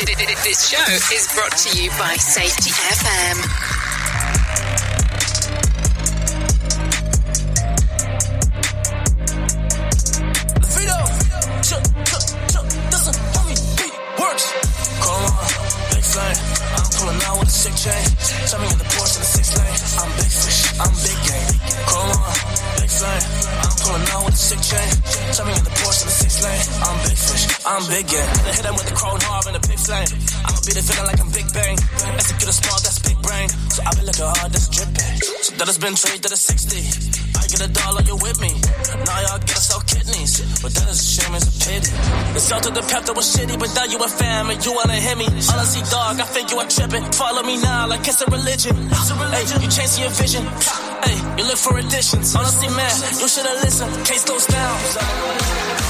This show is brought to you by Safety FM. Sick chain. Tell me in the Porsche in the six lane. I'm big fish, I'm big game. Come on, flame. I'm pulling out with a sick chain. Me in the Porsche in the six lane. I'm big fish, I'm big. Then hit him with the chrome harp and the big flame. I'ma it feeling like I'm Big Bang. Execute a small, that's big brain. So I been looking hard, that's dripping. So that has been traded to the 60. I get a dollar, you with me. Now y'all get us all kidneys. But that is a shame, it's a pity. The salt of the pep that was shitty, but now you a fam and you wanna hit me. Honestly, dog, I think you are tripping. Follow me now like it's a religion. Hey, you chasing your vision. Hey, you look for additions. Honestly, man, you should've listened. Case goes down.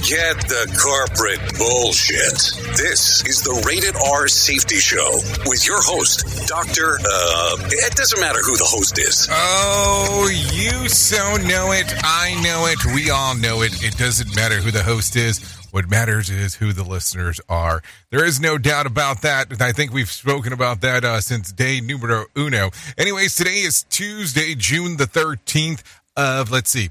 Forget the corporate bullshit. This is the Rated R Safety Show with your host, Dr. Uh, it doesn't matter who the host is. Oh, you so know it. I know it. We all know it. It doesn't matter who the host is. What matters is who the listeners are. There is no doubt about that. I think we've spoken about that uh, since day numero uno. Anyways, today is Tuesday, June the 13th of, let's see,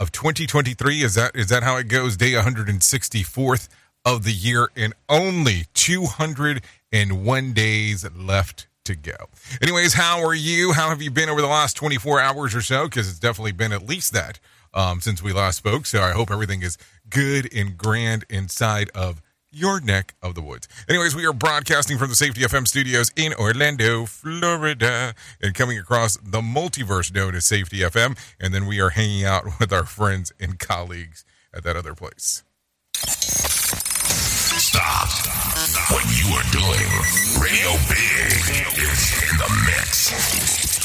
of 2023. Is that is that how it goes? Day 164th of the year and only 201 days left to go. Anyways, how are you? How have you been over the last 24 hours or so? Because it's definitely been at least that um, since we last spoke. So I hope everything is good and grand inside of your neck of the woods. Anyways, we are broadcasting from the Safety FM studios in Orlando, Florida, and coming across the multiverse known as Safety FM. And then we are hanging out with our friends and colleagues at that other place. Stop what you are doing. Radio Big is in the mix.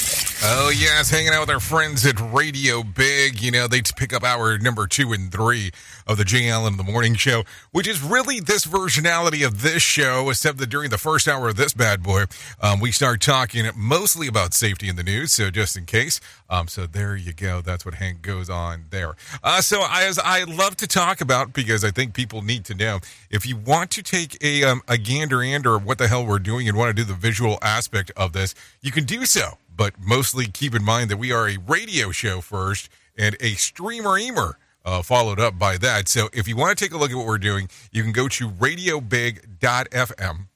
Oh, yes, hanging out with our friends at Radio Big. You know, they pick up our number two and three of the Jay Allen in the Morning Show, which is really this versionality of this show, except that during the first hour of this bad boy, um, we start talking mostly about safety in the news. So, just in case. Um, so, there you go. That's what Hank goes on there. Uh, so, as I love to talk about, because I think people need to know, if you want to take a, um, a gander and or what the hell we're doing and want to do the visual aspect of this, you can do so but mostly keep in mind that we are a radio show first and a streamer emer uh, followed up by that. So if you want to take a look at what we're doing, you can go to radiobig.fm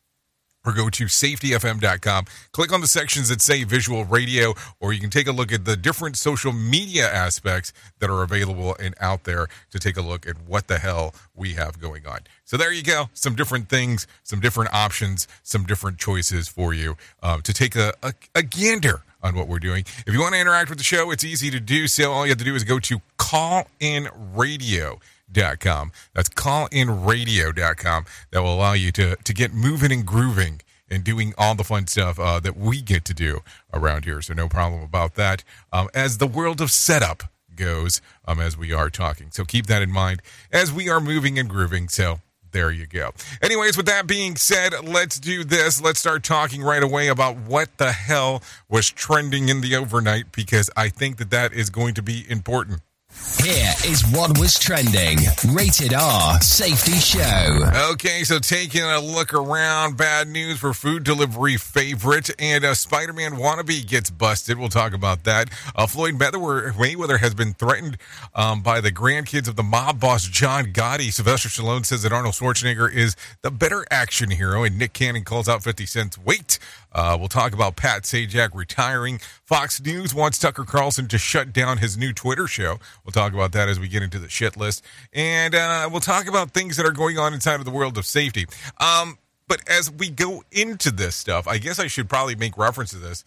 or go to safetyfm.com. Click on the sections that say visual radio, or you can take a look at the different social media aspects that are available and out there to take a look at what the hell we have going on. So there you go. Some different things, some different options, some different choices for you uh, to take a, a, a gander on what we're doing. If you want to interact with the show, it's easy to do so. All you have to do is go to callinradio.com. That's callinradio.com. That will allow you to, to get moving and grooving and doing all the fun stuff uh, that we get to do around here. So no problem about that. Um, as the world of setup goes, um, as we are talking. So keep that in mind as we are moving and grooving. So there you go. Anyways, with that being said, let's do this. Let's start talking right away about what the hell was trending in the overnight because I think that that is going to be important. Here is what was trending. Rated R Safety Show. Okay, so taking a look around, bad news for food delivery favorite, and a Spider Man wannabe gets busted. We'll talk about that. Uh, Floyd Mayweather has been threatened um, by the grandkids of the mob boss John Gotti. Sylvester Stallone says that Arnold Schwarzenegger is the better action hero, and Nick Cannon calls out 50 Cent's weight. Uh, we'll talk about Pat Sajak retiring. Fox News wants Tucker Carlson to shut down his new Twitter show. We'll talk about that as we get into the shit list. And uh, we'll talk about things that are going on inside of the world of safety. Um, but as we go into this stuff, I guess I should probably make reference to this.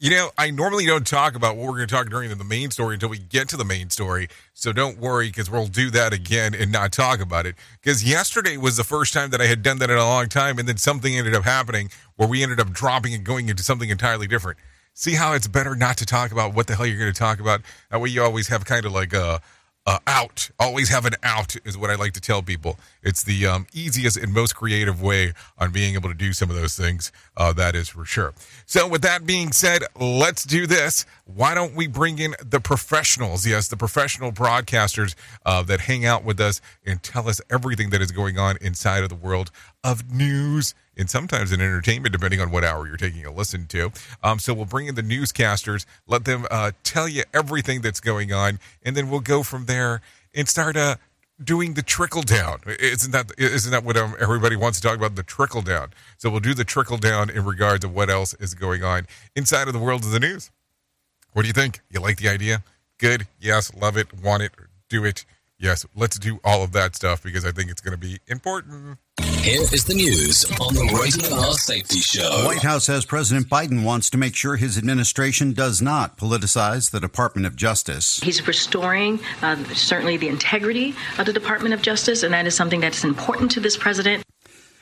You know, I normally don't talk about what we're going to talk during the main story until we get to the main story. So don't worry because we'll do that again and not talk about it. Because yesterday was the first time that I had done that in a long time. And then something ended up happening where we ended up dropping and going into something entirely different. See how it's better not to talk about what the hell you're going to talk about? That way you always have kind of like a uh, out. Always have an out is what I like to tell people. It's the um, easiest and most creative way on being able to do some of those things. Uh, that is for sure. So, with that being said, let's do this. Why don't we bring in the professionals? Yes, the professional broadcasters uh, that hang out with us and tell us everything that is going on inside of the world of news and sometimes in entertainment, depending on what hour you're taking a listen to. Um, so we'll bring in the newscasters, let them uh, tell you everything that's going on, and then we'll go from there and start uh, doing the trickle down. Isn't that isn't that what um, everybody wants to talk about? The trickle down. So we'll do the trickle down in regards of what else is going on inside of the world of the news. What do you think? You like the idea? Good. Yes. Love it. Want it. Do it. Yes. Let's do all of that stuff because I think it's going to be important. Here is the news on the Rated R Safety Show. The White House says President Biden wants to make sure his administration does not politicize the Department of Justice. He's restoring uh, certainly the integrity of the Department of Justice, and that is something that's important to this president.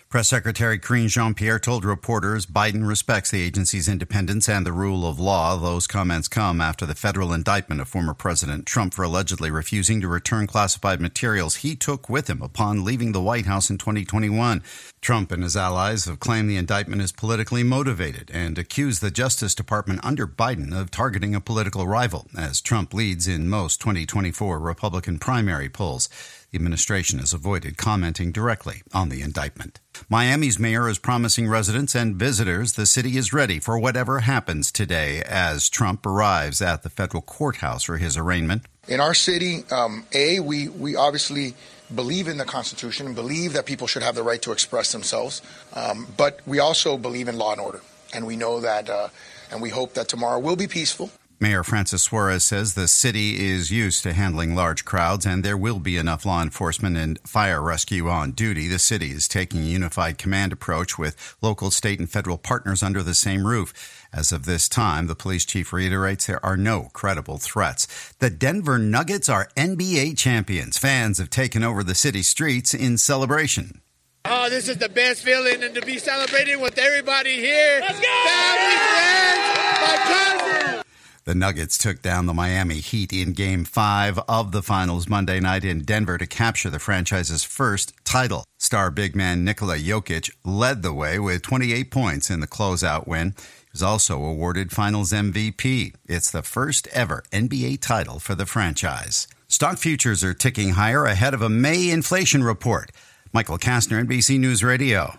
Press Secretary Karine Jean Pierre told reporters Biden respects the agency's independence and the rule of law. Those comments come after the federal indictment of former President Trump for allegedly refusing to return classified materials he took with him upon leaving the White House in 2021. Trump and his allies have claimed the indictment is politically motivated and accused the Justice Department under Biden of targeting a political rival, as Trump leads in most 2024 Republican primary polls. The administration has avoided commenting directly on the indictment. Miami's mayor is promising residents and visitors the city is ready for whatever happens today as Trump arrives at the federal courthouse for his arraignment. In our city, um, A, we, we obviously believe in the Constitution and believe that people should have the right to express themselves, um, but we also believe in law and order. And we know that, uh, and we hope that tomorrow will be peaceful. Mayor Francis Suarez says the city is used to handling large crowds and there will be enough law enforcement and fire rescue on duty. The city is taking a unified command approach with local, state, and federal partners under the same roof. As of this time, the police chief reiterates there are no credible threats. The Denver Nuggets are NBA champions. Fans have taken over the city streets in celebration. Oh, this is the best feeling, and to be celebrating with everybody here. Let's go! Family, friends, my cousins. The Nuggets took down the Miami Heat in Game 5 of the finals Monday night in Denver to capture the franchise's first title. Star big man Nikola Jokic led the way with 28 points in the closeout win. He was also awarded finals MVP. It's the first ever NBA title for the franchise. Stock futures are ticking higher ahead of a May inflation report. Michael Kastner, NBC News Radio.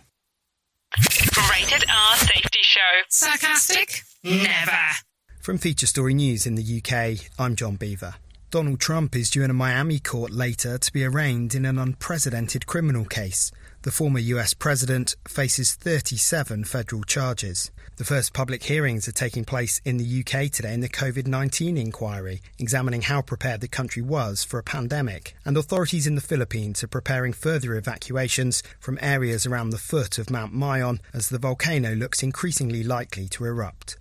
Rated R Safety Show. Sarcastic? Never. From Feature Story News in the UK, I'm John Beaver. Donald Trump is due in a Miami court later to be arraigned in an unprecedented criminal case. The former US president faces 37 federal charges. The first public hearings are taking place in the UK today in the COVID 19 inquiry, examining how prepared the country was for a pandemic. And authorities in the Philippines are preparing further evacuations from areas around the foot of Mount Mayon as the volcano looks increasingly likely to erupt.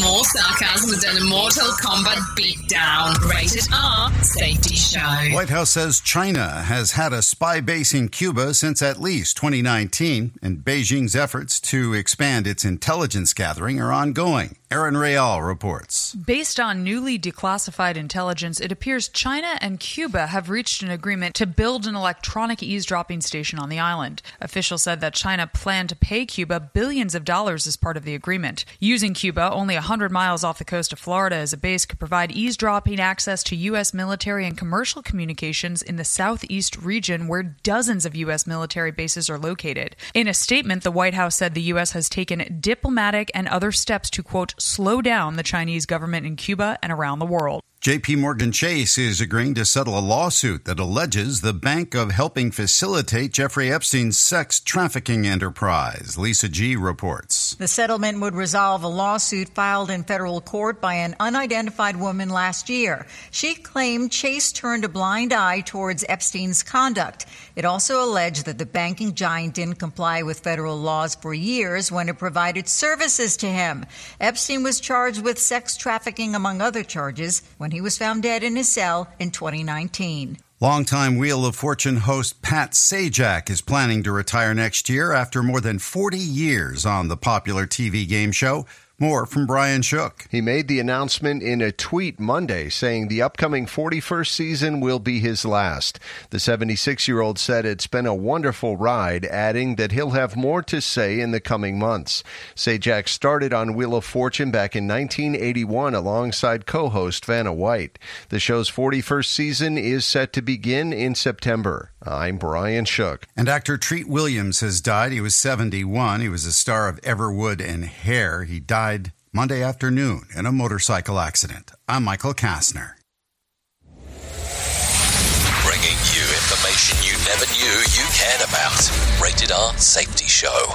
More sarcasm than a Mortal Kombat beatdown. Rated R Safety Show. White House says China has had a spy base in Cuba since at least 2019, and Beijing's efforts to expand its intelligence gathering are ongoing. Aaron Real reports. Based on newly declassified intelligence, it appears China and Cuba have reached an agreement to build an electronic eavesdropping station on the island. Officials said that China planned to pay Cuba billions of dollars as part of the agreement. Using Cuba, only 100 miles off the coast of Florida as a base, could provide eavesdropping access to U.S. military and commercial communications in the southeast region where dozens of U.S. military bases are located. In a statement, the White House said the U.S. has taken diplomatic and other steps to, quote, slow down the Chinese government in Cuba and around the world. JP Morgan Chase is agreeing to settle a lawsuit that alleges the bank of helping facilitate Jeffrey Epstein's sex trafficking enterprise. Lisa G reports. The settlement would resolve a lawsuit filed in federal court by an unidentified woman last year. She claimed Chase turned a blind eye towards Epstein's conduct. It also alleged that the banking giant didn't comply with federal laws for years when it provided services to him. Epstein was charged with sex trafficking, among other charges, when he was found dead in his cell in 2019. Longtime Wheel of Fortune host Pat Sajak is planning to retire next year after more than 40 years on the popular TV game show. More from Brian Shook. He made the announcement in a tweet Monday saying the upcoming 41st season will be his last. The 76 year old said it's been a wonderful ride, adding that he'll have more to say in the coming months. Sajak started on Wheel of Fortune back in 1981 alongside co host Vanna White. The show's 41st season is set to begin in September. I'm Brian Shook. And actor Treat Williams has died. He was 71. He was a star of Everwood and Hair. He died Monday afternoon in a motorcycle accident. I'm Michael Kastner. Bringing you information you never knew you cared about. Rated R Safety Show.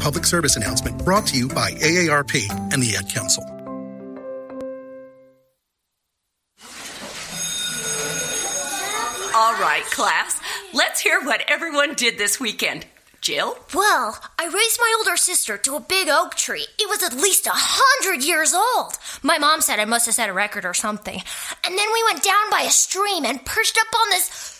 A public service announcement brought to you by AARP and the Ad Council. All right, class. Let's hear what everyone did this weekend. Jill? Well, I raised my older sister to a big oak tree. It was at least a hundred years old. My mom said I must have set a record or something. And then we went down by a stream and perched up on this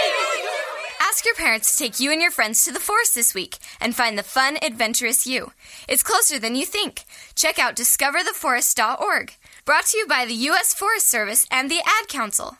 Ask your parents to take you and your friends to the forest this week and find the fun, adventurous you. It's closer than you think. Check out discovertheforest.org. Brought to you by the U.S. Forest Service and the Ad Council.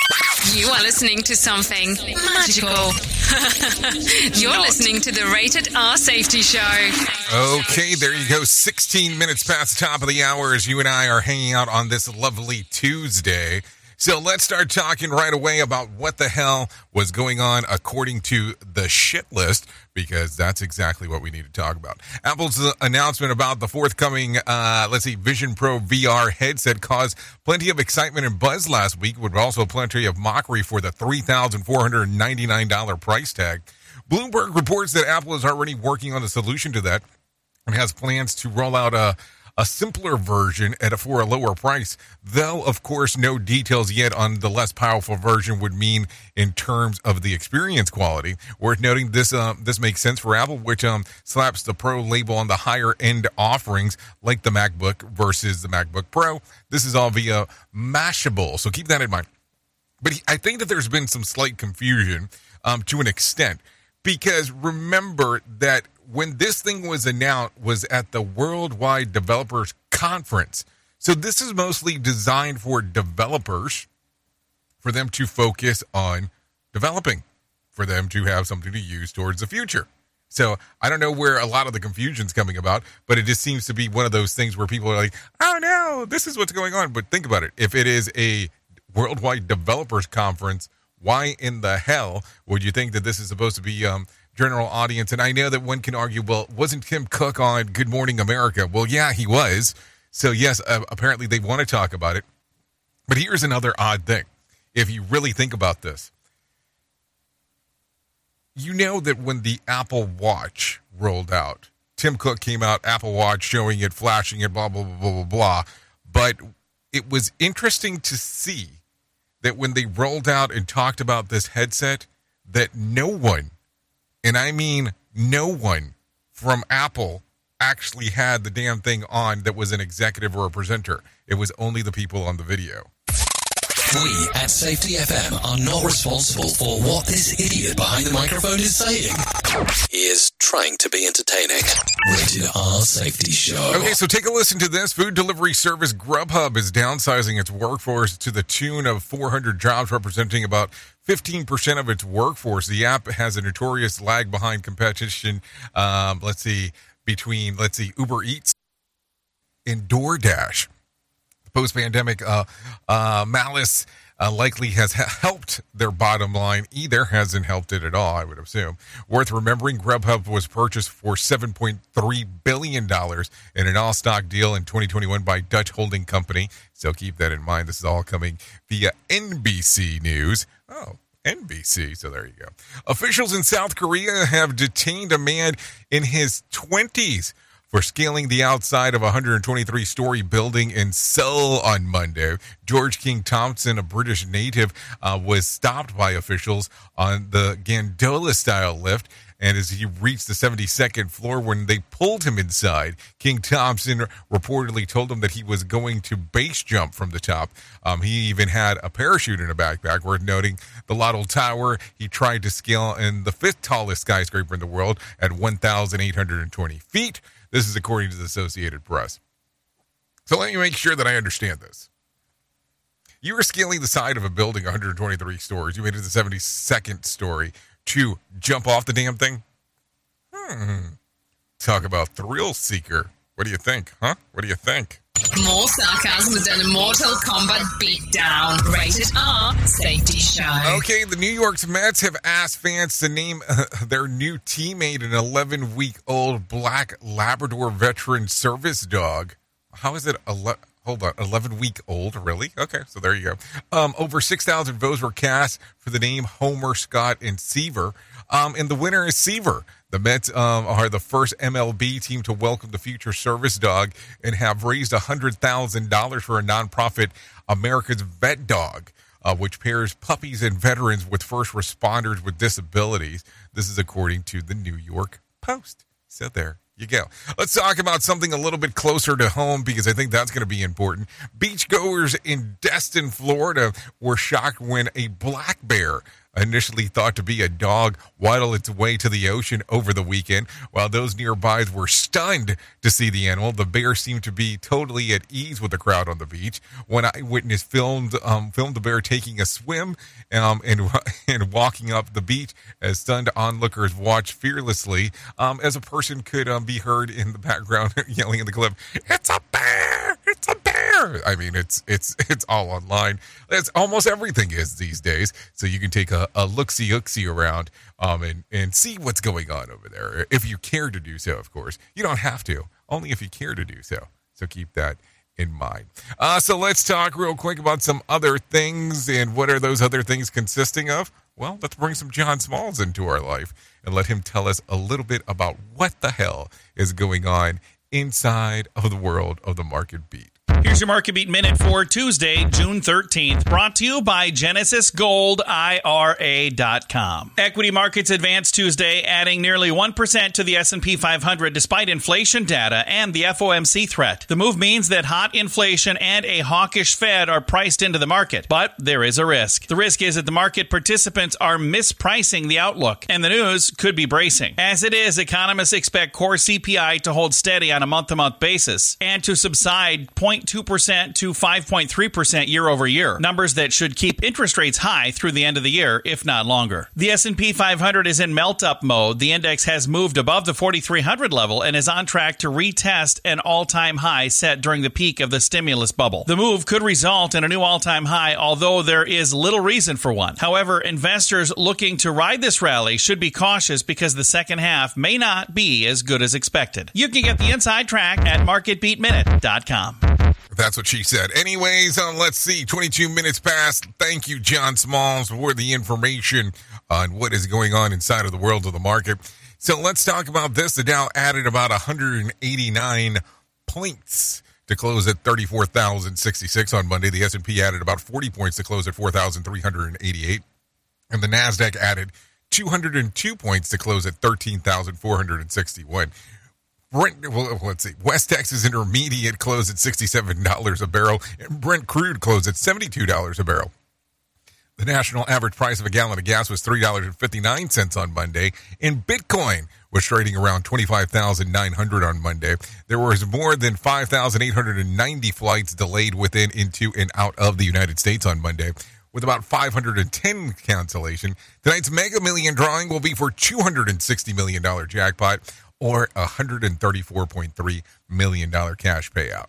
You are listening to something magical. You're listening to the Rated R Safety Show. Okay, there you go. 16 minutes past the top of the hour as you and I are hanging out on this lovely Tuesday. So let's start talking right away about what the hell was going on according to the shit list, because that's exactly what we need to talk about. Apple's announcement about the forthcoming, uh, let's see, Vision Pro VR headset caused plenty of excitement and buzz last week, with also plenty of mockery for the $3,499 price tag. Bloomberg reports that Apple is already working on a solution to that and has plans to roll out a a simpler version at a, for a lower price. Though, of course, no details yet on the less powerful version would mean in terms of the experience quality. Worth noting, this uh, this makes sense for Apple, which um, slaps the Pro label on the higher end offerings like the MacBook versus the MacBook Pro. This is all via Mashable, so keep that in mind. But I think that there's been some slight confusion um, to an extent because remember that when this thing was announced was at the Worldwide Developers Conference. So this is mostly designed for developers for them to focus on developing, for them to have something to use towards the future. So I don't know where a lot of the confusion's coming about, but it just seems to be one of those things where people are like, "Oh no, this is what's going on." But think about it: if it is a worldwide developers conference, why in the hell would you think that this is supposed to be um, general audience. And I know that one can argue, well, wasn't Tim Cook on Good Morning America? Well, yeah, he was. So, yes, uh, apparently they want to talk about it. But here's another odd thing. If you really think about this, you know that when the Apple Watch rolled out, Tim Cook came out, Apple Watch showing it, flashing it, blah, blah, blah, blah, blah, blah. But it was interesting to see that when they rolled out and talked about this headset, that no one and I mean no one from Apple actually had the damn thing on that was an executive or a presenter. It was only the people on the video. We at Safety FM are not responsible for what this idiot behind the microphone is saying. He is trying to be entertaining. Rated R Safety Show. Okay, so take a listen to this. Food delivery service Grubhub is downsizing its workforce to the tune of 400 jobs, representing about 15% of its workforce. The app has a notorious lag behind competition. Um, let's see, between, let's see, Uber Eats and DoorDash post pandemic uh, uh, malice uh, likely has helped their bottom line. Either hasn't helped it at all, I would assume. Worth remembering, Grubhub was purchased for $7.3 billion in an all stock deal in 2021 by Dutch Holding Company. So keep that in mind. This is all coming via NBC News. Oh, NBC. So there you go. Officials in South Korea have detained a man in his 20s for scaling the outside of a 123 story building in Seoul on Monday. George King Thompson, a British native, uh, was stopped by officials on the gondola style lift. And as he reached the 72nd floor, when they pulled him inside, King Thompson reportedly told him that he was going to base jump from the top. Um, he even had a parachute in a backpack. Worth noting, the Lotte Tower he tried to scale in the fifth tallest skyscraper in the world at 1,820 feet. This is according to the Associated Press. So let me make sure that I understand this. You were scaling the side of a building 123 stories. You made it to the 72nd story to jump off the damn thing? Hmm. Talk about thrill seeker. What do you think, huh? What do you think? More sarcasm than a Mortal Kombat beatdown. Rated R. Safety show. Okay, the New York Mets have asked fans to name uh, their new teammate an 11 week old black Labrador veteran service dog. How is it? Ele- hold on, 11 week old? Really? Okay, so there you go. Um, over 6,000 votes were cast for the name Homer, Scott, and Seaver. Um, and the winner is Seaver. The Mets um, are the first MLB team to welcome the future service dog and have raised $100,000 for a nonprofit, America's Vet Dog. Uh, which pairs puppies and veterans with first responders with disabilities. This is according to the New York Post. So there you go. Let's talk about something a little bit closer to home because I think that's going to be important. Beachgoers in Destin, Florida were shocked when a black bear initially thought to be a dog waddled its way to the ocean over the weekend. While those nearby were stunned to see the animal, the bear seemed to be totally at ease with the crowd on the beach. One eyewitness filmed um, filmed the bear taking a swim um, and and walking up the beach as stunned onlookers watched fearlessly. Um, as a person could um, be heard in the background yelling in the clip, "It's a bear! It's a bear!" I mean, it's it's it's all online. It's almost everything is these days. So you can take a, a look see ooksy around um, and and see what's going on over there if you care to do so. Of course, you don't have to. Only if you care to do so. So keep that in mind. Uh, so let's talk real quick about some other things and what are those other things consisting of? Well, let's bring some John Smalls into our life and let him tell us a little bit about what the hell is going on inside of the world of the market beat. Here's your Market Beat Minute for Tuesday, June 13th, brought to you by Genesis Gold IRA.com. Equity markets advanced Tuesday, adding nearly 1% to the S&P 500 despite inflation data and the FOMC threat. The move means that hot inflation and a hawkish Fed are priced into the market, but there is a risk. The risk is that the market participants are mispricing the outlook, and the news could be bracing. As it is, economists expect core CPI to hold steady on a month-to-month basis and to subside 0.2% to 5.3% year over year, numbers that should keep interest rates high through the end of the year, if not longer. The S&P 500 is in melt-up mode. The index has moved above the 4300 level and is on track to retest an all-time high set during the peak of the stimulus bubble. The move could result in a new all-time high, although there is little reason for one. However, investors looking to ride this rally should be cautious because the second half may not be as good as expected. You can get the inside track at marketbeatminute.com. That's what she said. Anyways, um, let's see. 22 minutes past. Thank you, John Smalls, for the information on what is going on inside of the world of the market. So let's talk about this. The Dow added about 189 points to close at 34,066 on Monday. The S&P added about 40 points to close at 4,388. And the NASDAQ added 202 points to close at 13,461. Brent, well, let's see. West Texas Intermediate closed at $67 a barrel, and Brent crude closed at $72 a barrel. The national average price of a gallon of gas was $3.59 on Monday, and Bitcoin was trading around 25,900 on Monday. There was more than 5,890 flights delayed within, into, and out of the United States on Monday, with about 510 cancellation. Tonight's Mega Million drawing will be for $260 million jackpot or a $134.3 million cash payout.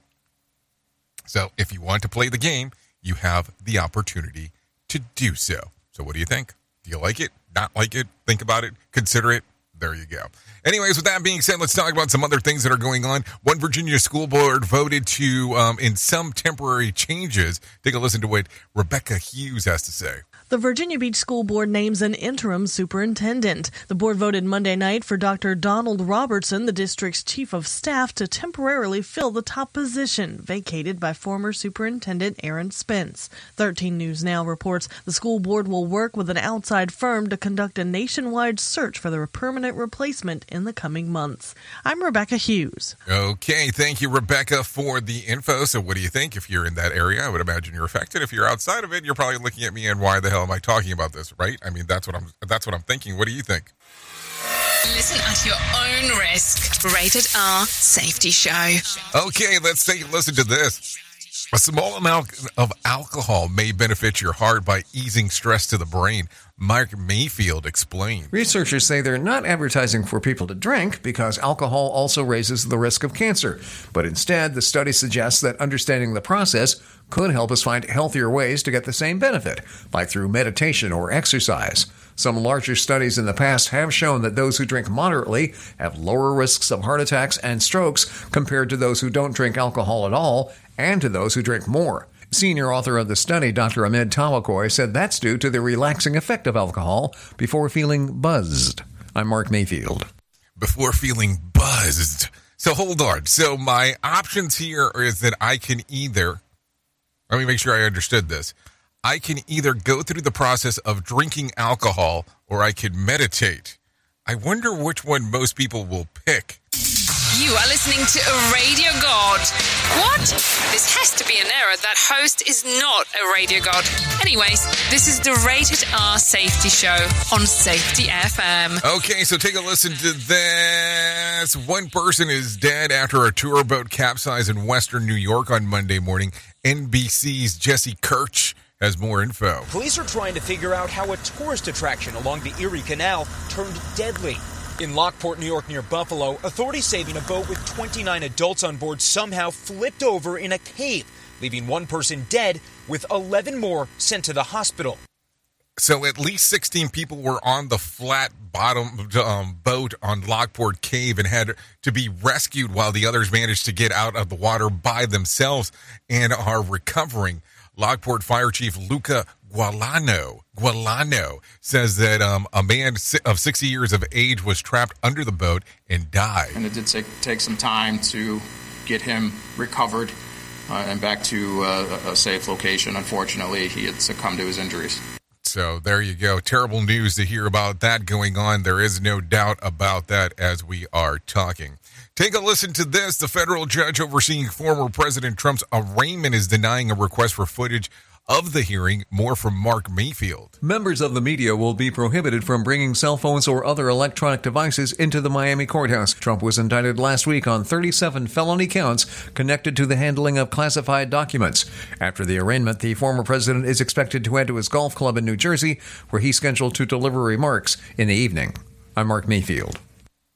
So if you want to play the game, you have the opportunity to do so. So what do you think? Do you like it? Not like it? Think about it? Consider it? There you go. Anyways, with that being said, let's talk about some other things that are going on. One Virginia school board voted to, um, in some temporary changes, take a listen to what Rebecca Hughes has to say. The Virginia Beach School Board names an interim superintendent. The board voted Monday night for Dr. Donald Robertson, the district's chief of staff, to temporarily fill the top position vacated by former superintendent Aaron Spence. 13 News Now reports the school board will work with an outside firm to conduct a nationwide search for the permanent replacement in the coming months. I'm Rebecca Hughes. Okay, thank you, Rebecca, for the info. So, what do you think if you're in that area? I would imagine you're affected. If you're outside of it, you're probably looking at me and why the hell am I talking about this, right? I mean, that's what I'm that's what I'm thinking. What do you think? Listen at your own risk. Rated R Safety Show. Okay, let's take a listen to this. A small amount of alcohol may benefit your heart by easing stress to the brain. Mark Mayfield explained. Researchers say they're not advertising for people to drink because alcohol also raises the risk of cancer. But instead, the study suggests that understanding the process could help us find healthier ways to get the same benefit, like through meditation or exercise. Some larger studies in the past have shown that those who drink moderately have lower risks of heart attacks and strokes compared to those who don't drink alcohol at all and to those who drink more. Senior author of the study, Dr. Ahmed Tawakol, said that's due to the relaxing effect of alcohol before feeling buzzed. I'm Mark Mayfield. Before feeling buzzed. So hold on. So my options here is that I can either, let me make sure I understood this. I can either go through the process of drinking alcohol or I can meditate. I wonder which one most people will pick. You are listening to a radio god. What? This has to be an error. That host is not a radio god. Anyways, this is the Rated R Safety Show on Safety FM. Okay, so take a listen to this. One person is dead after a tour boat capsized in western New York on Monday morning. NBC's Jesse Kirsch has more info. Police are trying to figure out how a tourist attraction along the Erie Canal turned deadly. In Lockport, New York, near Buffalo, authorities saving a boat with 29 adults on board somehow flipped over in a cave, leaving one person dead with 11 more sent to the hospital. So at least 16 people were on the flat bottom um, boat on Lockport Cave and had to be rescued while the others managed to get out of the water by themselves and are recovering. Lockport Fire Chief Luca Gualano Gualano says that um, a man of 60 years of age was trapped under the boat and died. And it did take, take some time to get him recovered uh, and back to uh, a safe location. Unfortunately, he had succumbed to his injuries. So there you go. Terrible news to hear about that going on. There is no doubt about that as we are talking. Take a listen to this. The federal judge overseeing former President Trump's arraignment is denying a request for footage of the hearing. More from Mark Mayfield. Members of the media will be prohibited from bringing cell phones or other electronic devices into the Miami courthouse. Trump was indicted last week on 37 felony counts connected to the handling of classified documents. After the arraignment, the former president is expected to head to his golf club in New Jersey, where he's scheduled to deliver remarks in the evening. I'm Mark Mayfield.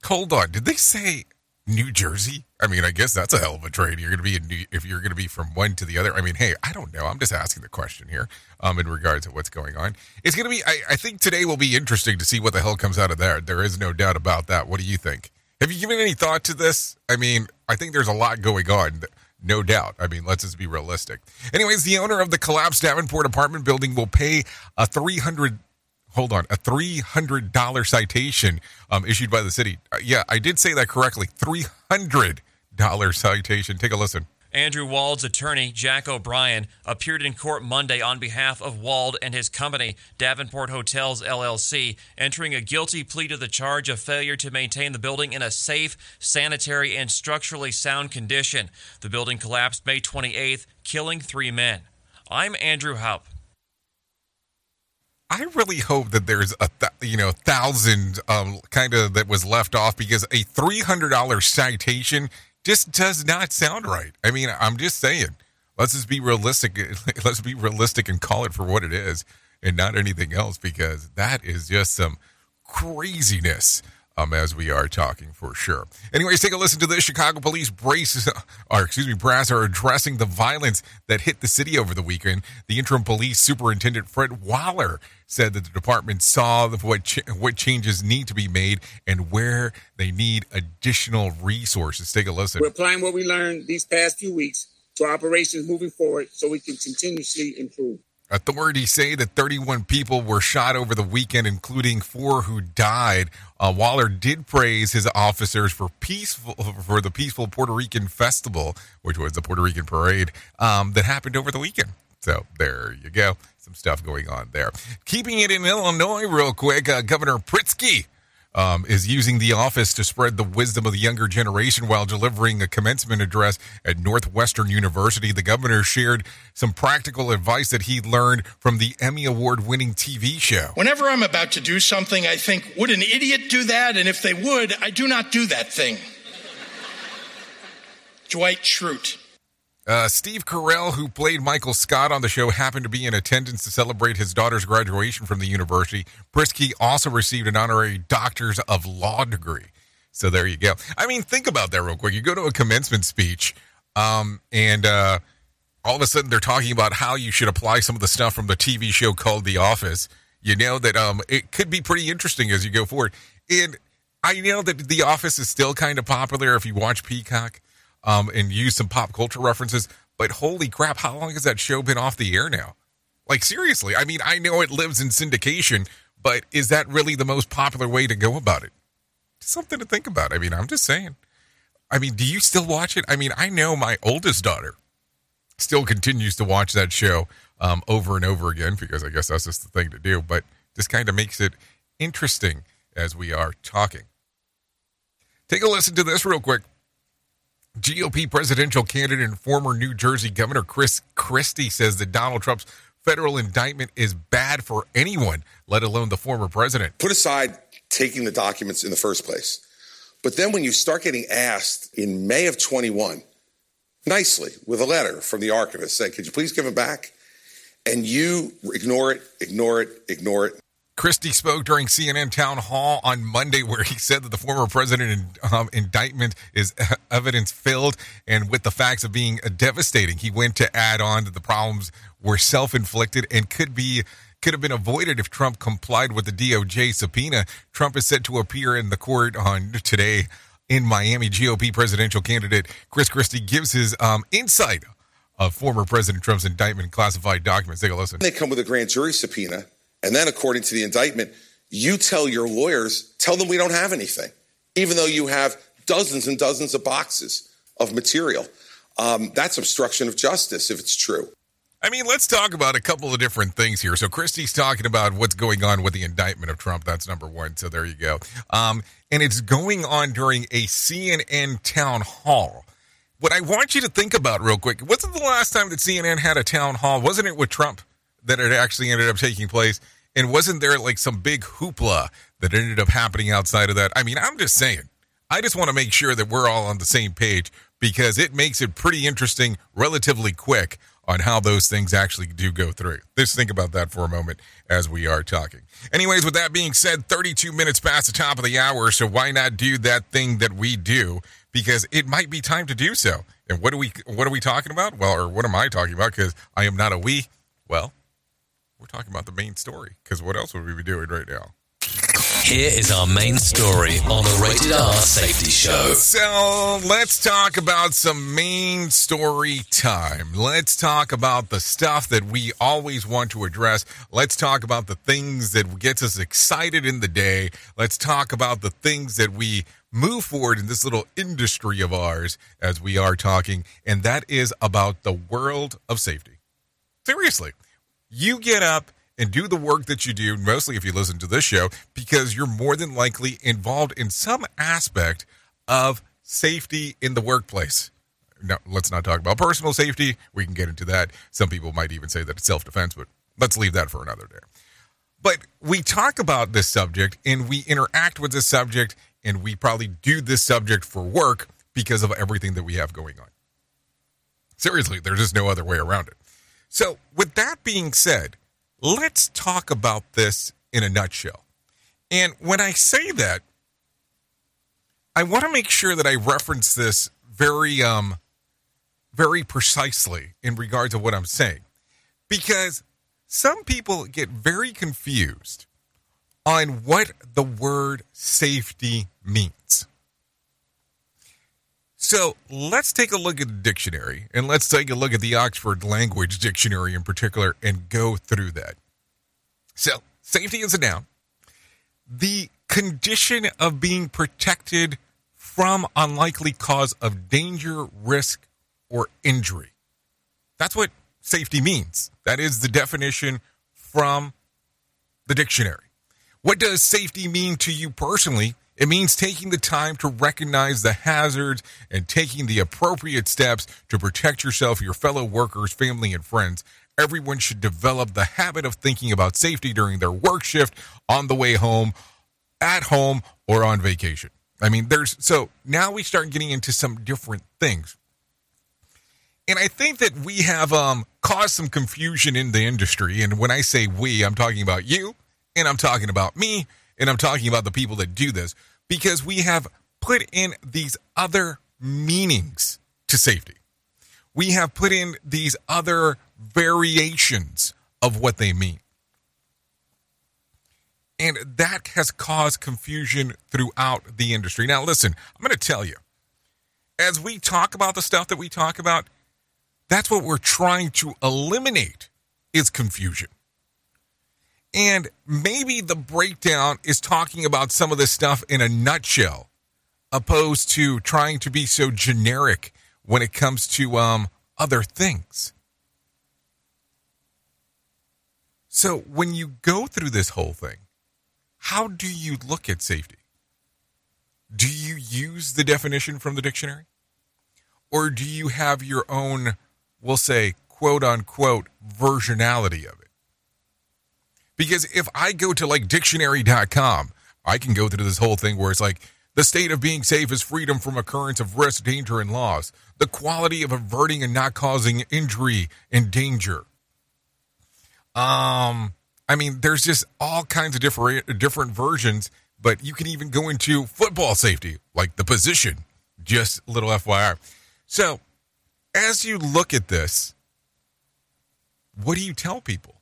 Hold on. Did they say New Jersey? I mean, I guess that's a hell of a trade. You're going to be in New, if you're going to be from one to the other. I mean, hey, I don't know. I'm just asking the question here um, in regards to what's going on. It's going to be. I, I think today will be interesting to see what the hell comes out of there. There is no doubt about that. What do you think? Have you given any thought to this? I mean, I think there's a lot going on. No doubt. I mean, let's just be realistic. Anyways, the owner of the collapsed Davenport apartment building will pay a 300 hold on, a $300 citation um, issued by the city. Uh, yeah, I did say that correctly. $300 citation. Take a listen. Andrew Wold's attorney, Jack O'Brien, appeared in court Monday on behalf of Wald and his company, Davenport Hotels LLC, entering a guilty plea to the charge of failure to maintain the building in a safe, sanitary, and structurally sound condition. The building collapsed May 28th, killing three men. I'm Andrew Haupt. I really hope that there's a th- you know thousand um, kind of that was left off because a three hundred dollar citation just does not sound right. I mean, I'm just saying, let's just be realistic. Let's be realistic and call it for what it is, and not anything else because that is just some craziness um, as we are talking for sure. Anyways, take a listen to this. Chicago police brace, or excuse me, brass are addressing the violence that hit the city over the weekend. The interim police superintendent Fred Waller said that the department saw what ch- what changes need to be made and where they need additional resources. Take a listen. We're applying what we learned these past few weeks to operations moving forward so we can continuously improve. Authorities say that 31 people were shot over the weekend, including four who died. Uh, Waller did praise his officers for peaceful for the peaceful Puerto Rican festival, which was the Puerto Rican parade um, that happened over the weekend. So there you go, some stuff going on there. Keeping it in Illinois, real quick, uh, Governor Pritzker um, is using the office to spread the wisdom of the younger generation while delivering a commencement address at Northwestern University. The governor shared some practical advice that he learned from the Emmy Award winning TV show. Whenever I'm about to do something, I think, would an idiot do that? And if they would, I do not do that thing. Dwight Schrute. Uh, Steve Carell, who played Michael Scott on the show, happened to be in attendance to celebrate his daughter's graduation from the university. Pritzker also received an honorary Doctor's of Law degree. So there you go. I mean, think about that real quick. You go to a commencement speech, um, and uh, all of a sudden they're talking about how you should apply some of the stuff from the TV show called The Office. You know that um, it could be pretty interesting as you go forward. And I know that The Office is still kind of popular if you watch Peacock um, and use some pop culture references. But holy crap, how long has that show been off the air now? Like, seriously, I mean, I know it lives in syndication, but is that really the most popular way to go about it? Something to think about. I mean, I'm just saying. I mean, do you still watch it? I mean, I know my oldest daughter still continues to watch that show um, over and over again because I guess that's just the thing to do. But this kind of makes it interesting as we are talking. Take a listen to this real quick. GOP presidential candidate and former New Jersey Governor Chris Christie says that Donald Trump's federal indictment is bad for anyone, let alone the former president. Put aside taking the documents in the first place. But then when you start getting asked in May of 21, nicely, with a letter from the archivist saying, could you please give them back? And you ignore it, ignore it, ignore it. Christie spoke during CNN town hall on Monday, where he said that the former president um, indictment is evidence filled and with the facts of being devastating. He went to add on that the problems were self inflicted and could be could have been avoided if Trump complied with the DOJ subpoena. Trump is set to appear in the court on today in Miami. GOP presidential candidate Chris Christie gives his um, insight of former President Trump's indictment classified documents. Take a listen. They come with a grand jury subpoena and then, according to the indictment, you tell your lawyers, tell them we don't have anything, even though you have dozens and dozens of boxes of material. Um, that's obstruction of justice if it's true. I mean, let's talk about a couple of different things here. So, Christie's talking about what's going on with the indictment of Trump. That's number one. So, there you go. Um, and it's going on during a CNN town hall. What I want you to think about real quick wasn't the last time that CNN had a town hall? Wasn't it with Trump that it actually ended up taking place? And wasn't there like some big hoopla that ended up happening outside of that? I mean, I'm just saying. I just want to make sure that we're all on the same page because it makes it pretty interesting relatively quick on how those things actually do go through. Just think about that for a moment as we are talking. Anyways, with that being said, 32 minutes past the top of the hour, so why not do that thing that we do? Because it might be time to do so. And what are we what are we talking about? Well, or what am I talking about? Because I am not a we. Well, we're talking about the main story. Because what else would we be doing right now? Here is our main story on the Rated R Safety Show. So let's talk about some main story time. Let's talk about the stuff that we always want to address. Let's talk about the things that gets us excited in the day. Let's talk about the things that we move forward in this little industry of ours as we are talking, and that is about the world of safety. Seriously, you get up and do the work that you do, mostly if you listen to this show, because you're more than likely involved in some aspect of safety in the workplace. Now, let's not talk about personal safety. We can get into that. Some people might even say that it's self defense, but let's leave that for another day. But we talk about this subject and we interact with this subject, and we probably do this subject for work because of everything that we have going on. Seriously, there's just no other way around it. So, with that being said, let's talk about this in a nutshell. And when I say that, I want to make sure that I reference this very um very precisely in regard to what I'm saying. Because some people get very confused on what the word safety means. So let's take a look at the dictionary and let's take a look at the Oxford Language Dictionary in particular and go through that. So, safety is a noun. The condition of being protected from unlikely cause of danger, risk, or injury. That's what safety means. That is the definition from the dictionary. What does safety mean to you personally? It means taking the time to recognize the hazards and taking the appropriate steps to protect yourself, your fellow workers, family, and friends. Everyone should develop the habit of thinking about safety during their work shift, on the way home, at home, or on vacation. I mean, there's so now we start getting into some different things. And I think that we have um, caused some confusion in the industry. And when I say we, I'm talking about you, and I'm talking about me, and I'm talking about the people that do this, because we have put in these other meanings to safety. We have put in these other variations of what they mean. And that has caused confusion throughout the industry. Now, listen, I'm going to tell you, as we talk about the stuff that we talk about, that's what we're trying to eliminate is confusion. And maybe the breakdown is talking about some of this stuff in a nutshell, opposed to trying to be so generic when it comes to um, other things. So when you go through this whole thing, how do you look at safety? Do you use the definition from the dictionary? Or do you have your own, we'll say, quote unquote, versionality of it? Because if I go to like dictionary.com, I can go through this whole thing where it's like, the state of being safe is freedom from occurrence of risk, danger, and loss. The quality of averting and not causing injury and danger. Um, I mean, there's just all kinds of different different versions, but you can even go into football safety, like the position. Just little FYI. So, as you look at this, what do you tell people?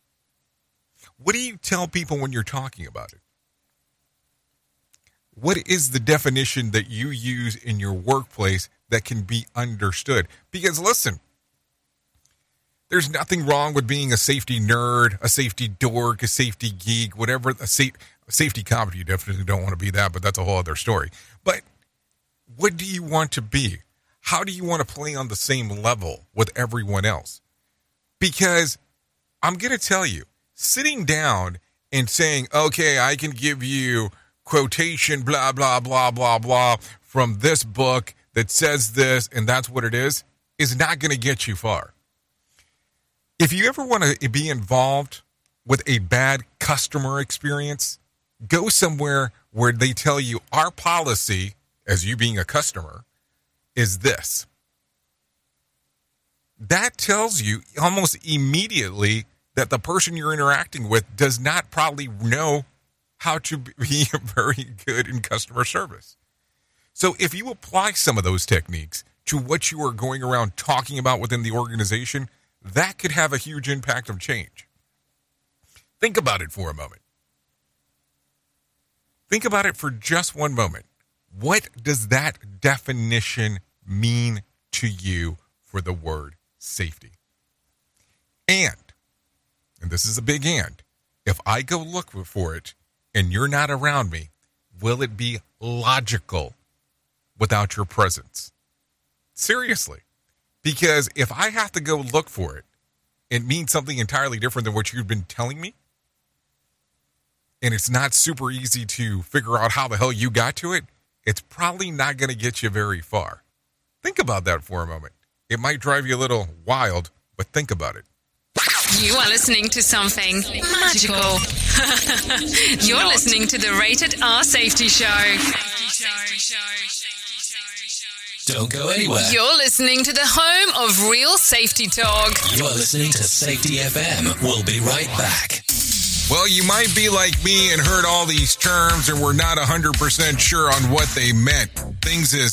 What do you tell people when you're talking about it? What is the definition that you use in your workplace that can be understood? Because listen, there's nothing wrong with being a safety nerd, a safety dork, a safety geek, whatever. A sa- safety company, you definitely don't want to be that, but that's a whole other story. But what do you want to be? How do you want to play on the same level with everyone else? Because I'm going to tell you, sitting down and saying, okay, I can give you quotation, blah, blah, blah, blah, blah, from this book that says this, and that's what it is, is not going to get you far. If you ever want to be involved with a bad customer experience, go somewhere where they tell you our policy, as you being a customer, is this. That tells you almost immediately that the person you're interacting with does not probably know how to be very good in customer service. So if you apply some of those techniques to what you are going around talking about within the organization, that could have a huge impact of change. Think about it for a moment. Think about it for just one moment. What does that definition mean to you for the word safety? And, and this is a big and, if I go look for it and you're not around me, will it be logical without your presence? Seriously. Because if I have to go look for it, it means something entirely different than what you've been telling me. And it's not super easy to figure out how the hell you got to it. It's probably not going to get you very far. Think about that for a moment. It might drive you a little wild, but think about it. You are listening to something magical. You're listening to the Rated R Safety Show. Don't go anywhere. You're listening to the home of real safety talk. You are listening to Safety FM. We'll be right back. Well, you might be like me and heard all these terms and we're not 100% sure on what they meant. Things is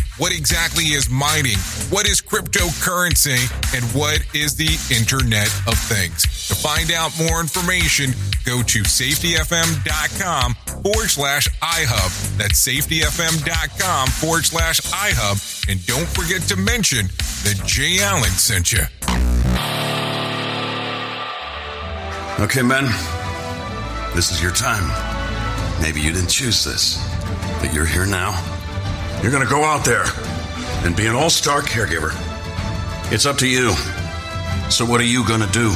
What exactly is mining? What is cryptocurrency? And what is the Internet of Things? To find out more information, go to safetyfm.com forward slash iHub. That's safetyfm.com forward slash iHub. And don't forget to mention that Jay Allen sent you. Okay, men, this is your time. Maybe you didn't choose this, but you're here now. You're going to go out there and be an all star caregiver. It's up to you. So, what are you going to do?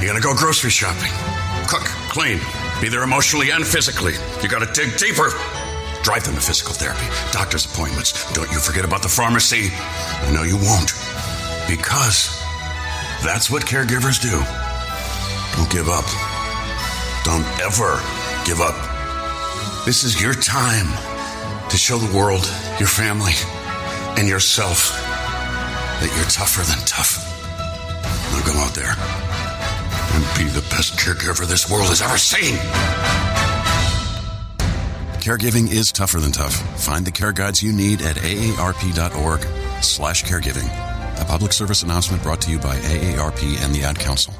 You're going to go grocery shopping, cook, clean, be there emotionally and physically. You got to dig deeper. Drive them to physical therapy, doctor's appointments. Don't you forget about the pharmacy. I know you won't. Because that's what caregivers do. Don't give up. Don't ever give up. This is your time to show the world, your family, and yourself that you're tougher than tough. Now go out there and be the best caregiver this world has ever seen. Caregiving is tougher than tough. Find the care guides you need at aarp.org slash caregiving. A public service announcement brought to you by AARP and the Ad Council.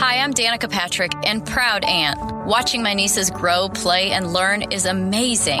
Hi, I'm Danica Patrick and proud aunt. Watching my nieces grow, play, and learn is amazing.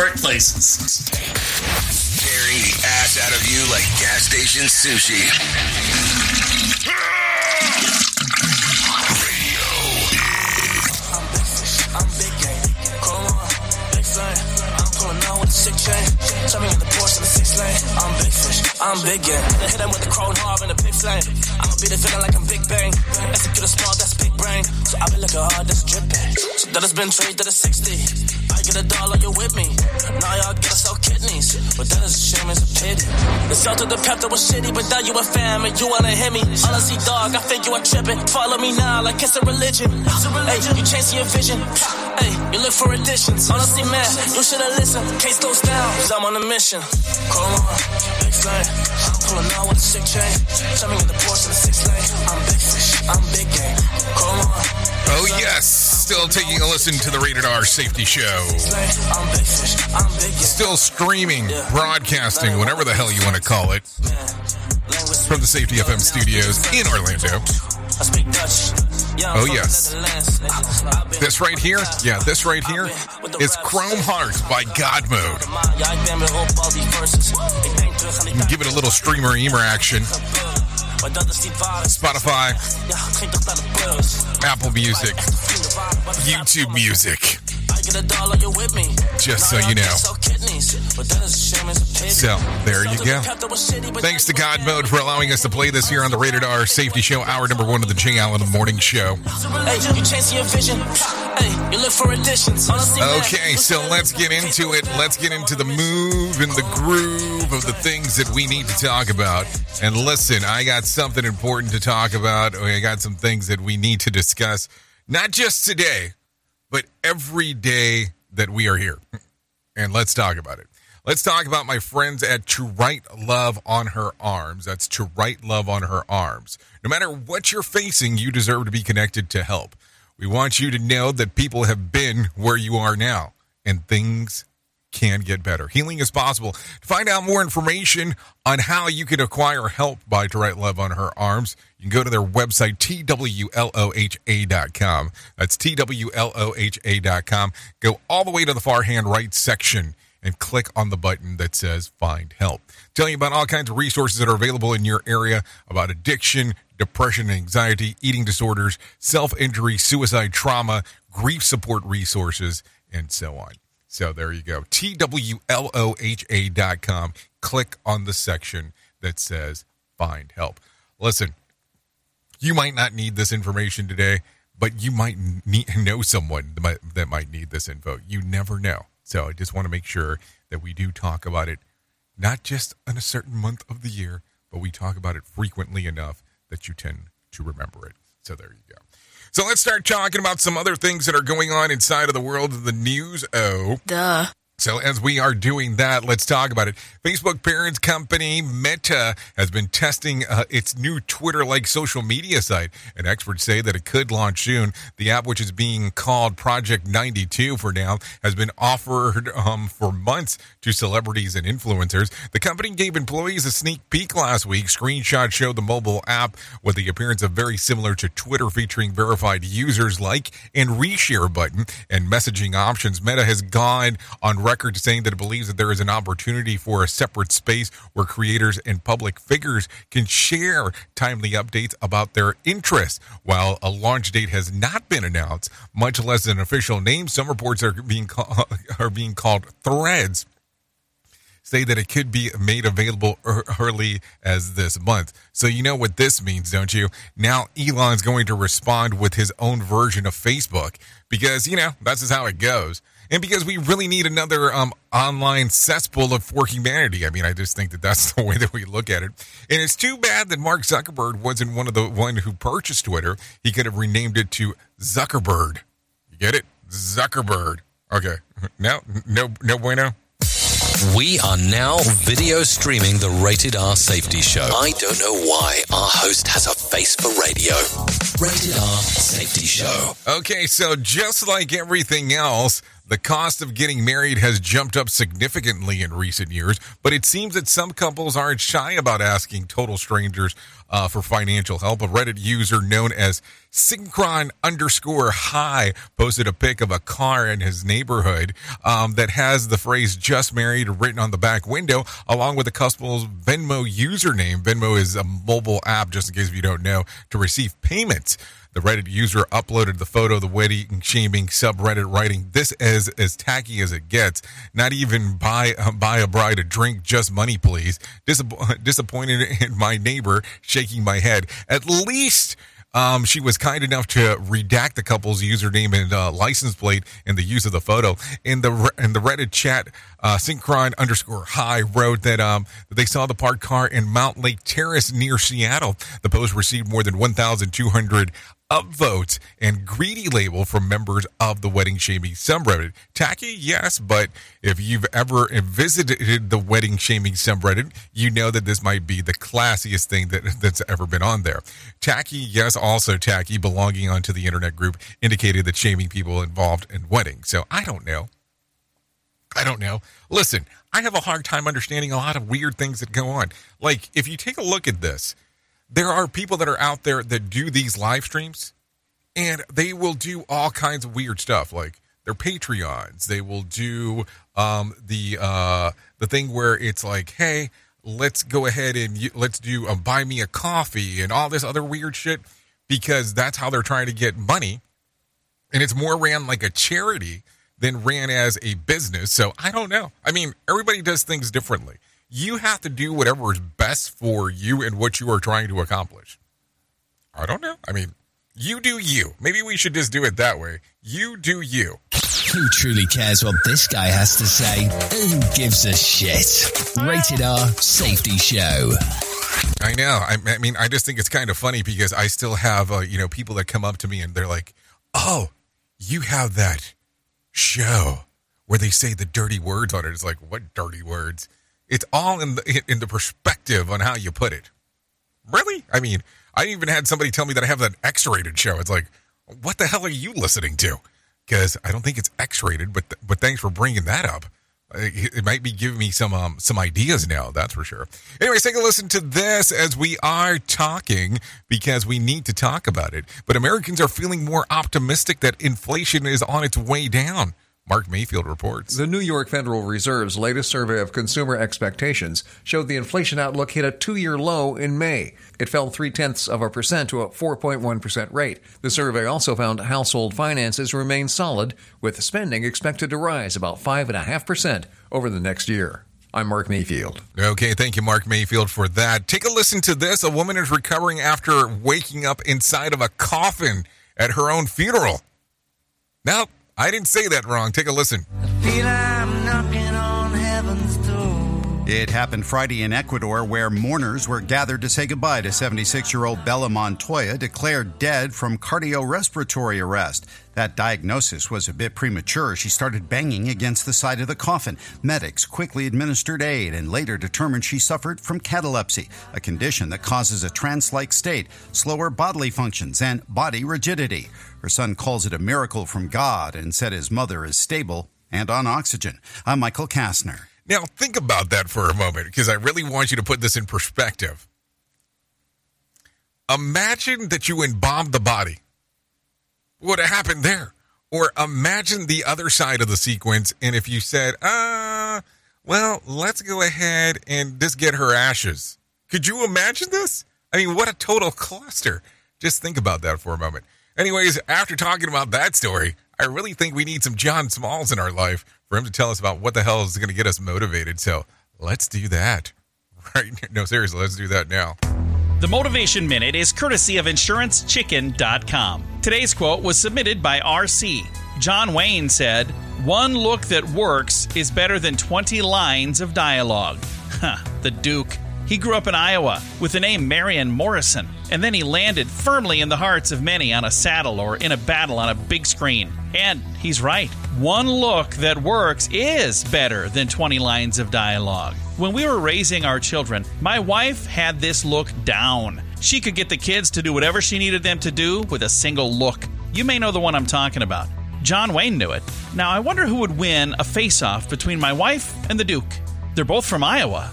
workplaces. Tearing the ass out of you like gas station sushi. Sick chain, shove me the Porsche in the six lane. I'm big fish, I'm big game. Hit him with the crown hard in the big flame. I'ma be the villain like I'm Big Bang. Execute a small, that's big brain. So I be looking hard, that's dripping. So that has been traded to the 60. I get a dollar, you with me. Now y'all gotta sell kidneys. But that is a shame, it's a pity. The to the pep that was shitty, but now you a fam and you wanna hit me. See, dog, I think you are tripping. Follow me now like it's a religion. Hey, you chasing your vision. Hey, you look for additions. Honestly, man, you should've listened. Case goes down, cause I'm on a mission. Call on, big flame. Pulling out with sick chain. Eh? Tell me in the Porsche in the six lane. I'm big fish, I'm big game. Call on. Oh, yes. Still taking a listen to the Rated R Safety Show. Still streaming, broadcasting, whatever the hell you want to call it, from the Safety FM studios in Orlando. Oh, yes. This right here, yeah, this right here is Chrome Heart by God Mode. Give it a little streamer emer action. Spotify, Apple Music, YouTube Music. Just so you know. So, there you go. Thanks to God Mode for allowing us to play this here on the Rated R Safety Show, hour number one of the Jay Allen Morning Show. Okay, so let's get into it. Let's get into the move and the groove of the things that we need to talk about. And listen, I got something important to talk about. I got some things that we need to discuss, not just today, but every day that we are here. And let's talk about it. Let's talk about my friends at To Write Love on Her Arms. That's To Write Love on Her Arms. No matter what you're facing, you deserve to be connected to help. We want you to know that people have been where you are now and things can get better. Healing is possible. To find out more information on how you can acquire help by To Write Love on Her Arms, you can go to their website, twloha.com. That's twloha.com. Go all the way to the far hand right section and click on the button that says Find Help. Telling you about all kinds of resources that are available in your area about addiction, depression, anxiety, eating disorders, self injury, suicide, trauma, grief support resources, and so on. So there you go. TWLOHA.com. Click on the section that says Find Help. Listen, you might not need this information today, but you might need, know someone that might, that might need this info. You never know. So I just want to make sure that we do talk about it, not just in a certain month of the year, but we talk about it frequently enough that you tend to remember it. So there you go. So let's start talking about some other things that are going on inside of the world of the news. Oh. Duh. So, as we are doing that, let's talk about it. Facebook parent company Meta has been testing uh, its new Twitter like social media site, and experts say that it could launch soon. The app, which is being called Project 92 for now, has been offered um, for months to celebrities and influencers. The company gave employees a sneak peek last week. Screenshots show the mobile app with the appearance of very similar to Twitter, featuring verified users like and reshare button and messaging options. Meta has gone on record saying that it believes that there is an opportunity for a separate space where creators and public figures can share timely updates about their interests. While a launch date has not been announced, much less an official name, some reports are being call- are being called threads say that it could be made available early as this month. So you know what this means, don't you? Now Elon's going to respond with his own version of Facebook because, you know, that's just how it goes. And because we really need another um, online cesspool of for humanity. I mean, I just think that that's the way that we look at it. And it's too bad that Mark Zuckerberg wasn't one of the one who purchased Twitter. He could have renamed it to Zuckerberg. You get it? Zuckerberg. Okay. No, no, no bueno. We are now video streaming the Rated R Safety Show. I don't know why our host has a face for radio. Rated R Safety Show. Okay, so just like everything else, the cost of getting married has jumped up significantly in recent years, but it seems that some couples aren't shy about asking total strangers uh, for financial help. A Reddit user known as Synchron underscore high posted a pic of a car in his neighborhood um, that has the phrase just married written on the back window, along with the couple's Venmo username. Venmo is a mobile app, just in case if you don't know, to receive payments. The Reddit user uploaded the photo of the wedding shaming subreddit, writing, "This is as tacky as it gets. Not even buy uh, buy a bride a drink, just money, please." Disapp- disappointed in my neighbor, shaking my head. At least. Um, she was kind enough to redact the couple's username and uh, license plate in the use of the photo. In the in the Reddit chat, uh, Synchron underscore high wrote that um, they saw the parked car in Mountlake Terrace near Seattle. The post received more than 1,200 upvotes and greedy label from members of the wedding shaming subreddit. Tacky, yes, but if you've ever visited the wedding shaming subreddit, you know that this might be the classiest thing that, that's ever been on there. Tacky, yes, also tacky, belonging onto the internet group indicated that shaming people involved in weddings. So I don't know. I don't know. Listen, I have a hard time understanding a lot of weird things that go on. Like, if you take a look at this, there are people that are out there that do these live streams and they will do all kinds of weird stuff like their patreons they will do um, the uh, the thing where it's like hey let's go ahead and you, let's do a buy me a coffee and all this other weird shit because that's how they're trying to get money. And it's more ran like a charity than ran as a business. So I don't know. I mean, everybody does things differently. You have to do whatever is best for you and what you are trying to accomplish. I don't know. I mean, you do you. Maybe we should just do it that way. You do you. Who truly cares what this guy has to say? Who gives a shit? Rated R Safety Show. I know. I, I mean, I just think it's kind of funny because I still have, uh, you know, people that come up to me and they're like, "Oh, you have that show where they say the dirty words on it." It's like, what dirty words? It's all in the in the perspective on how you put it. Really? I mean, I even had somebody tell me that I have that X-rated show. It's like, what the hell are you listening to? Because I don't think it's X-rated, but th- but thanks for bringing that up. It, might be giving me some um some ideas now. That's for sure. Anyways, take a listen to this as we are talking because we need to talk about it. But Americans are feeling more optimistic that inflation is on its way down. Mark Mayfield reports. The New York Federal Reserve's latest survey of consumer expectations showed the inflation outlook hit a two year low in May. It fell three tenths of a percent to a 4.1% rate. The survey also found household finances remain solid, with spending expected to rise about 5.5% over the next year. I'm Mark Mayfield. Okay, thank you, Mark Mayfield, for that. Take a listen to this. A woman is recovering after waking up inside of a coffin at her own funeral. Now, I didn't say that wrong. Take a listen. It happened Friday in Ecuador, where mourners were gathered to say goodbye to 76 year old Bella Montoya, declared dead from cardiorespiratory arrest. That diagnosis was a bit premature. She started banging against the side of the coffin. Medics quickly administered aid and later determined she suffered from catalepsy, a condition that causes a trance like state, slower bodily functions, and body rigidity. Her son calls it a miracle from God and said his mother is stable and on oxygen. I'm Michael Kastner. Now, think about that for a moment because I really want you to put this in perspective. Imagine that you embalmed the body. What happened there? Or imagine the other side of the sequence, and if you said, uh, well, let's go ahead and just get her ashes. Could you imagine this? I mean, what a total cluster. Just think about that for a moment. Anyways, after talking about that story, I really think we need some John Smalls in our life for him to tell us about what the hell is going to get us motivated. So let's do that. Right? No, seriously, let's do that now. The Motivation Minute is courtesy of InsuranceChicken.com. Today's quote was submitted by RC. John Wayne said, One look that works is better than 20 lines of dialogue. Huh, the Duke. He grew up in Iowa with the name Marion Morrison, and then he landed firmly in the hearts of many on a saddle or in a battle on a big screen. And he's right. One look that works is better than 20 lines of dialogue. When we were raising our children, my wife had this look down. She could get the kids to do whatever she needed them to do with a single look. You may know the one I'm talking about. John Wayne knew it. Now, I wonder who would win a face off between my wife and the Duke. They're both from Iowa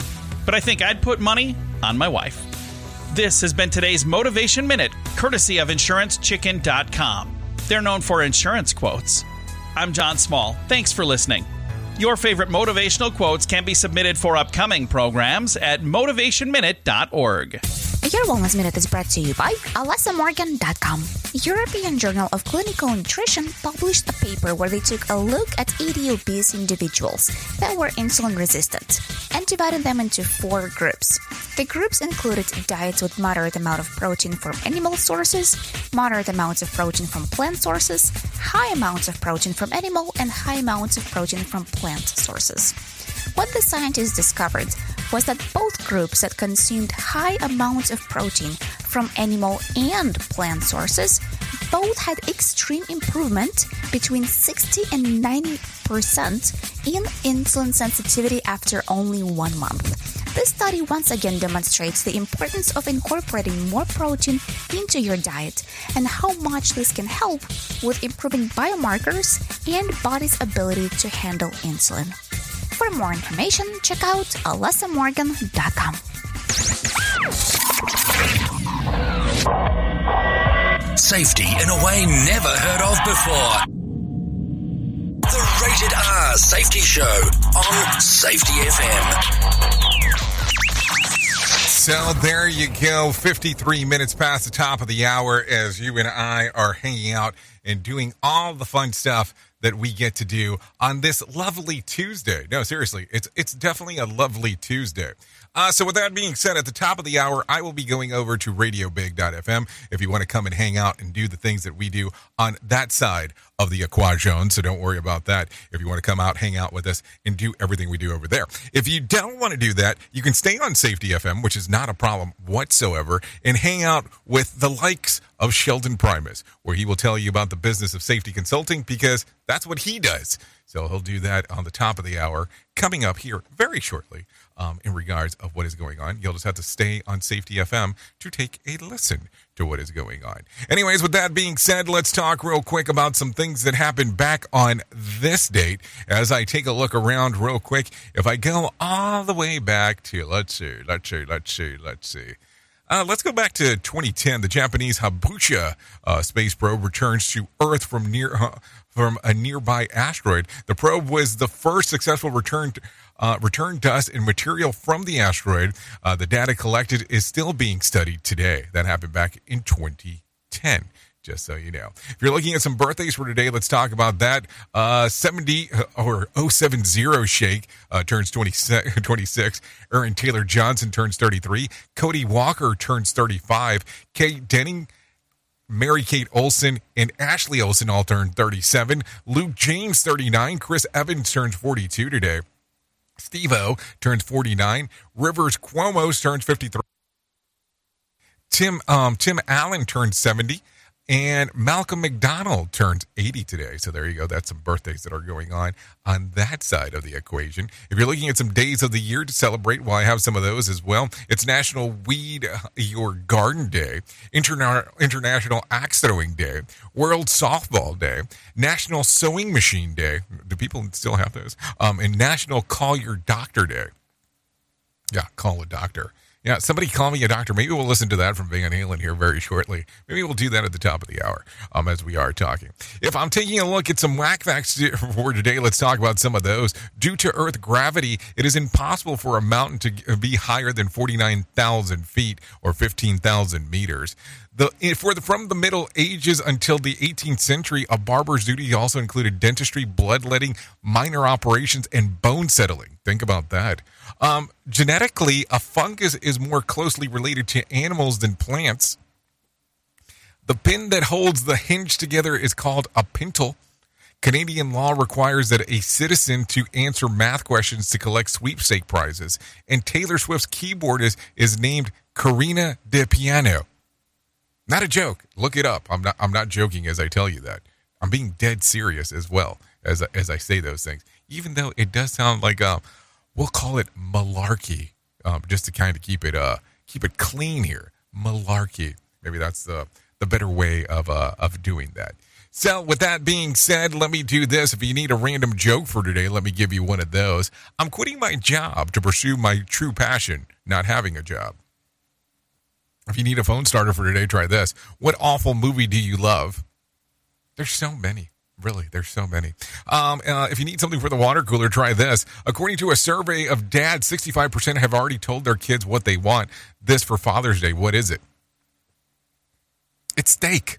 but I think I'd put money on my wife. This has been today's Motivation Minute, courtesy of InsuranceChicken.com. They're known for insurance quotes. I'm John Small. Thanks for listening. Your favorite motivational quotes can be submitted for upcoming programs at motivationminute.org. Your Wellness Minute is brought to you by AlessaMorgan.com. European Journal of Clinical Nutrition published a paper where they took a look at 80 obese individuals that were insulin resistant and divided them into four groups. The groups included diets with moderate amount of protein from animal sources, moderate amounts of protein from plant sources, high amounts of protein from animal, and high amounts of protein from plant sources. What the scientists discovered was that both groups that consumed high amounts of protein from animal and plant sources both had extreme improvement between 60 and 90 percent in insulin sensitivity after only one month. This study once again demonstrates the importance of incorporating more protein into your diet and how much this can help with improving biomarkers and body's ability to handle insulin. For more information, check out alessamorgan.com. Safety in a way never heard of before. The Rated R Safety Show on Safety FM. So there you go. 53 minutes past the top of the hour as you and I are hanging out and doing all the fun stuff that we get to do on this lovely Tuesday. No, seriously, it's it's definitely a lovely Tuesday. Uh, so with that being said, at the top of the hour, I will be going over to radiobig.fm if you want to come and hang out and do the things that we do on that side of the Aqua Zone, So don't worry about that. If you want to come out, hang out with us, and do everything we do over there. If you don't want to do that, you can stay on Safety FM, which is not a problem whatsoever, and hang out with the likes of Sheldon Primus, where he will tell you about the business of safety consulting because that's what he does. So he'll do that on the top of the hour coming up here very shortly um, in regards of what is going on. You'll just have to stay on Safety FM to take a listen to what is going on. Anyways, with that being said, let's talk real quick about some things that happened back on this date. As I take a look around real quick, if I go all the way back to, let's see, let's see, let's see, let's see. Uh, let's go back to 2010. The Japanese Hayabusa uh, space probe returns to Earth from near uh, from a nearby asteroid. The probe was the first successful return uh, return dust and material from the asteroid. Uh, the data collected is still being studied today. That happened back in 2010 just so you know. If you're looking at some birthdays for today, let's talk about that. Uh, 70 uh, or 070 Shake uh, turns 20, 26. Aaron Taylor Johnson turns 33. Cody Walker turns 35. Kate Denning. Mary Kate Olsen and Ashley Olsen all turned 37. Luke James 39. Chris Evans turns 42 today. Steve O turns 49. Rivers Cuomo turns 53. Tim um, Tim Allen turns 70. And Malcolm McDonald turns 80 today. So there you go. That's some birthdays that are going on on that side of the equation. If you're looking at some days of the year to celebrate, well, I have some of those as well. It's National Weed Your Garden Day, Interna- International Axe Throwing Day, World Softball Day, National Sewing Machine Day. Do people still have those? Um, and National Call Your Doctor Day. Yeah, call a doctor. Yeah, somebody call me a doctor. Maybe we'll listen to that from Van Halen here very shortly. Maybe we'll do that at the top of the hour um, as we are talking. If I'm taking a look at some whack facts for today, let's talk about some of those. Due to Earth gravity, it is impossible for a mountain to be higher than 49,000 feet or 15,000 meters. The, for the, from the Middle Ages until the 18th century, a barber's duty also included dentistry, bloodletting, minor operations, and bone settling. Think about that. Um, genetically, a fungus is more closely related to animals than plants. The pin that holds the hinge together is called a pintle. Canadian law requires that a citizen to answer math questions to collect sweepstake prizes. And Taylor Swift's keyboard is, is named Karina de Piano. Not a joke. Look it up. I'm not I'm not joking as I tell you that. I'm being dead serious as well as as I say those things. Even though it does sound like um we'll call it malarkey, um, just to kind of keep it uh keep it clean here. Malarkey. Maybe that's the the better way of uh of doing that. So, with that being said, let me do this. If you need a random joke for today, let me give you one of those. I'm quitting my job to pursue my true passion, not having a job. If you need a phone starter for today, try this. What awful movie do you love? There's so many. Really, there's so many. Um, uh, if you need something for the water cooler, try this. According to a survey of dads, 65% have already told their kids what they want. This for Father's Day. What is it? It's steak.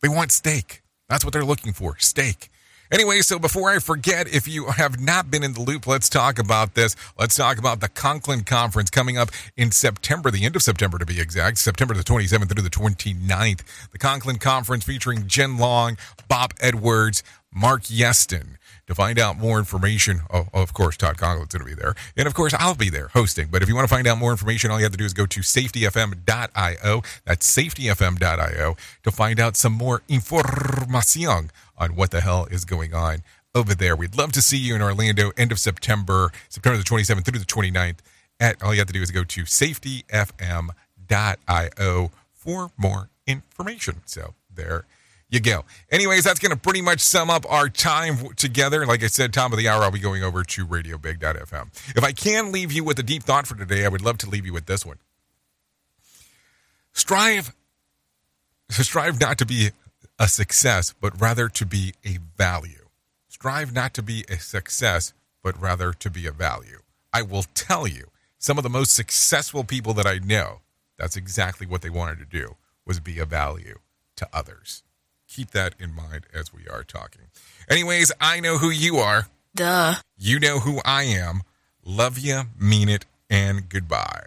They want steak. That's what they're looking for steak. Anyway, so before I forget, if you have not been in the loop, let's talk about this. Let's talk about the Conklin Conference coming up in September, the end of September to be exact, September the 27th through the 29th. The Conklin Conference featuring Jen Long, Bob Edwards, Mark Yeston. To find out more information, oh, oh of course, Todd Conklin's going to be there. And of course, I'll be there hosting. But if you want to find out more information, all you have to do is go to safetyfm.io. That's safetyfm.io to find out some more information on what the hell is going on over there. We'd love to see you in Orlando, end of September, September the 27th through the 29th. At, all you have to do is go to safetyfm.io for more information. So there you go. Anyways, that's going to pretty much sum up our time together. Like I said, top of the hour, I'll be going over to radiobig.fm. If I can leave you with a deep thought for today, I would love to leave you with this one. Strive, strive not to be a success, but rather to be a value. Strive not to be a success, but rather to be a value. I will tell you Some of the most successful people that I know, that's exactly what they wanted to do was be a value to others. Keep that in mind as we are talking. Anyways, I know who you are. Duh. You know who I am. Love you, mean it, and goodbye.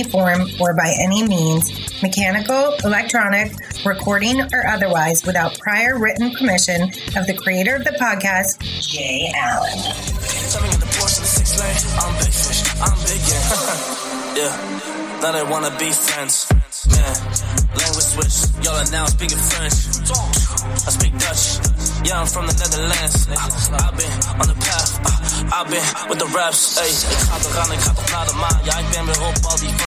form or by any means, mechanical, electronic, recording, or otherwise, without prior written permission of the creator of the podcast, Jay Allen. Yeah. yeah. Now they wanna be friends. Man, language switch. Y'all are now speaking French. I speak Dutch. Yeah, I'm from the Netherlands. I've been on the path. I've been with the. Hey,